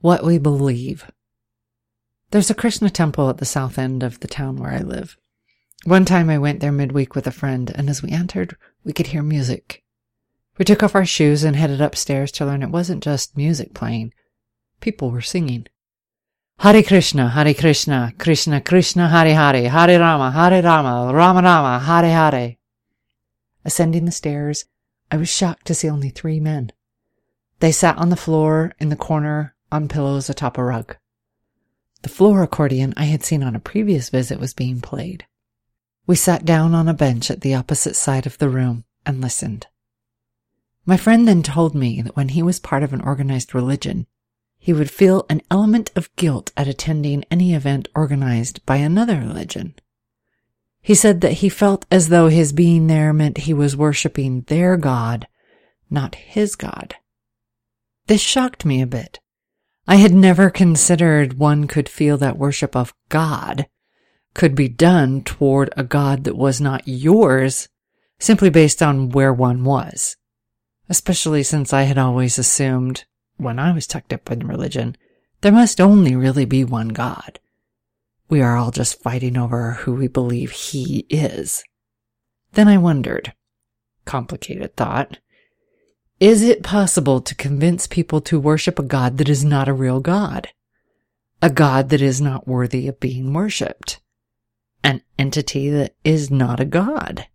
what we believe. There's a Krishna temple at the south end of the town where I live. One time I went there midweek with a friend, and as we entered, we could hear music. We took off our shoes and headed upstairs to learn it wasn't just music playing. People were singing. Hare Krishna, Hare Krishna, Krishna Krishna, Hare Hare, Hare Rama, Hare Rama, Rama Rama, Hare Hare. Ascending the stairs, I was shocked to see only three men. They sat on the floor in the corner on pillows atop a rug. The floor accordion I had seen on a previous visit was being played. We sat down on a bench at the opposite side of the room and listened. My friend then told me that when he was part of an organized religion, he would feel an element of guilt at attending any event organized by another religion. He said that he felt as though his being there meant he was worshiping their God, not his God. This shocked me a bit. I had never considered one could feel that worship of God could be done toward a God that was not yours simply based on where one was. Especially since I had always assumed, when I was tucked up in religion, there must only really be one God. We are all just fighting over who we believe He is. Then I wondered, complicated thought, is it possible to convince people to worship a God that is not a real God? A God that is not worthy of being worshipped? An entity that is not a God?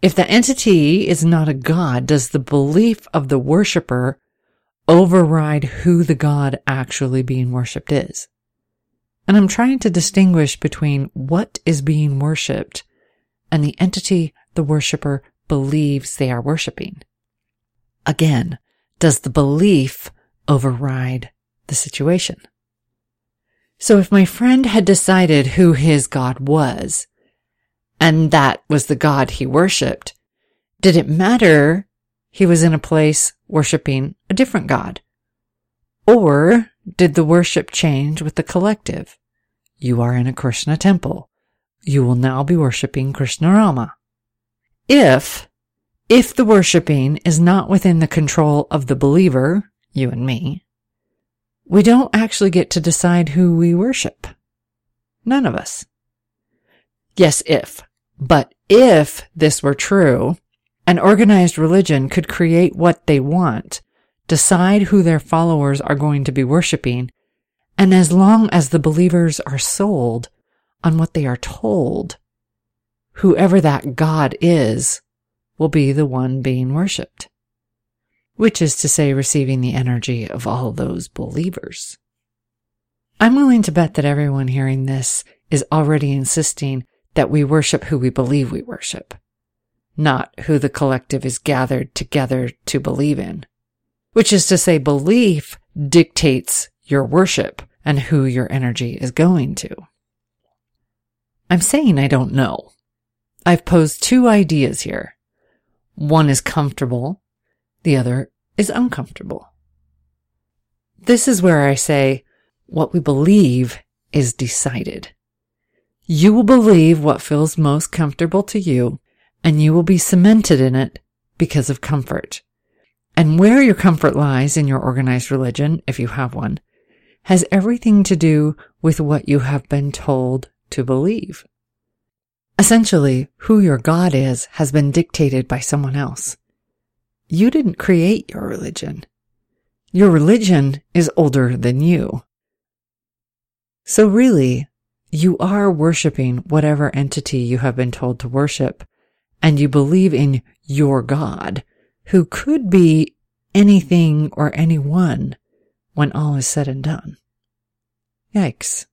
If the entity is not a God, does the belief of the worshiper override who the God actually being worshipped is? And I'm trying to distinguish between what is being worshipped and the entity the worshiper believes they are worshiping. Again, does the belief override the situation? So if my friend had decided who his God was, and that was the God he worshipped, did it matter he was in a place worshiping a different God? Or did the worship change with the collective? You are in a Krishna temple. You will now be worshiping Krishna Rama. If if the worshiping is not within the control of the believer, you and me, we don't actually get to decide who we worship. None of us. Yes, if. But if this were true, an organized religion could create what they want, decide who their followers are going to be worshiping, and as long as the believers are sold on what they are told, whoever that God is will be the one being worshipped, which is to say, receiving the energy of all those believers. I'm willing to bet that everyone hearing this is already insisting that we worship who we believe we worship, not who the collective is gathered together to believe in, which is to say, belief dictates your worship and who your energy is going to. I'm saying I don't know. I've posed two ideas here one is comfortable, the other is uncomfortable. This is where I say what we believe is decided. You will believe what feels most comfortable to you, and you will be cemented in it because of comfort. And where your comfort lies in your organized religion, if you have one, has everything to do with what you have been told to believe. Essentially, who your God is has been dictated by someone else. You didn't create your religion. Your religion is older than you. So really, you are worshiping whatever entity you have been told to worship, and you believe in your God, who could be anything or anyone when all is said and done. Yikes.